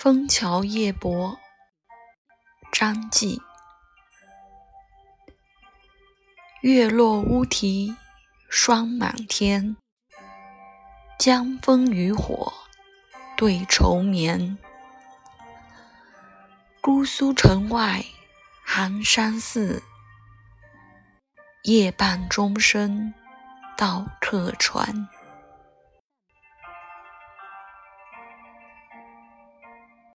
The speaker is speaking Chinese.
枫桥夜泊张继。月落乌啼霜满天江枫渔火对愁眠。姑苏城外寒山寺夜半钟声到客船。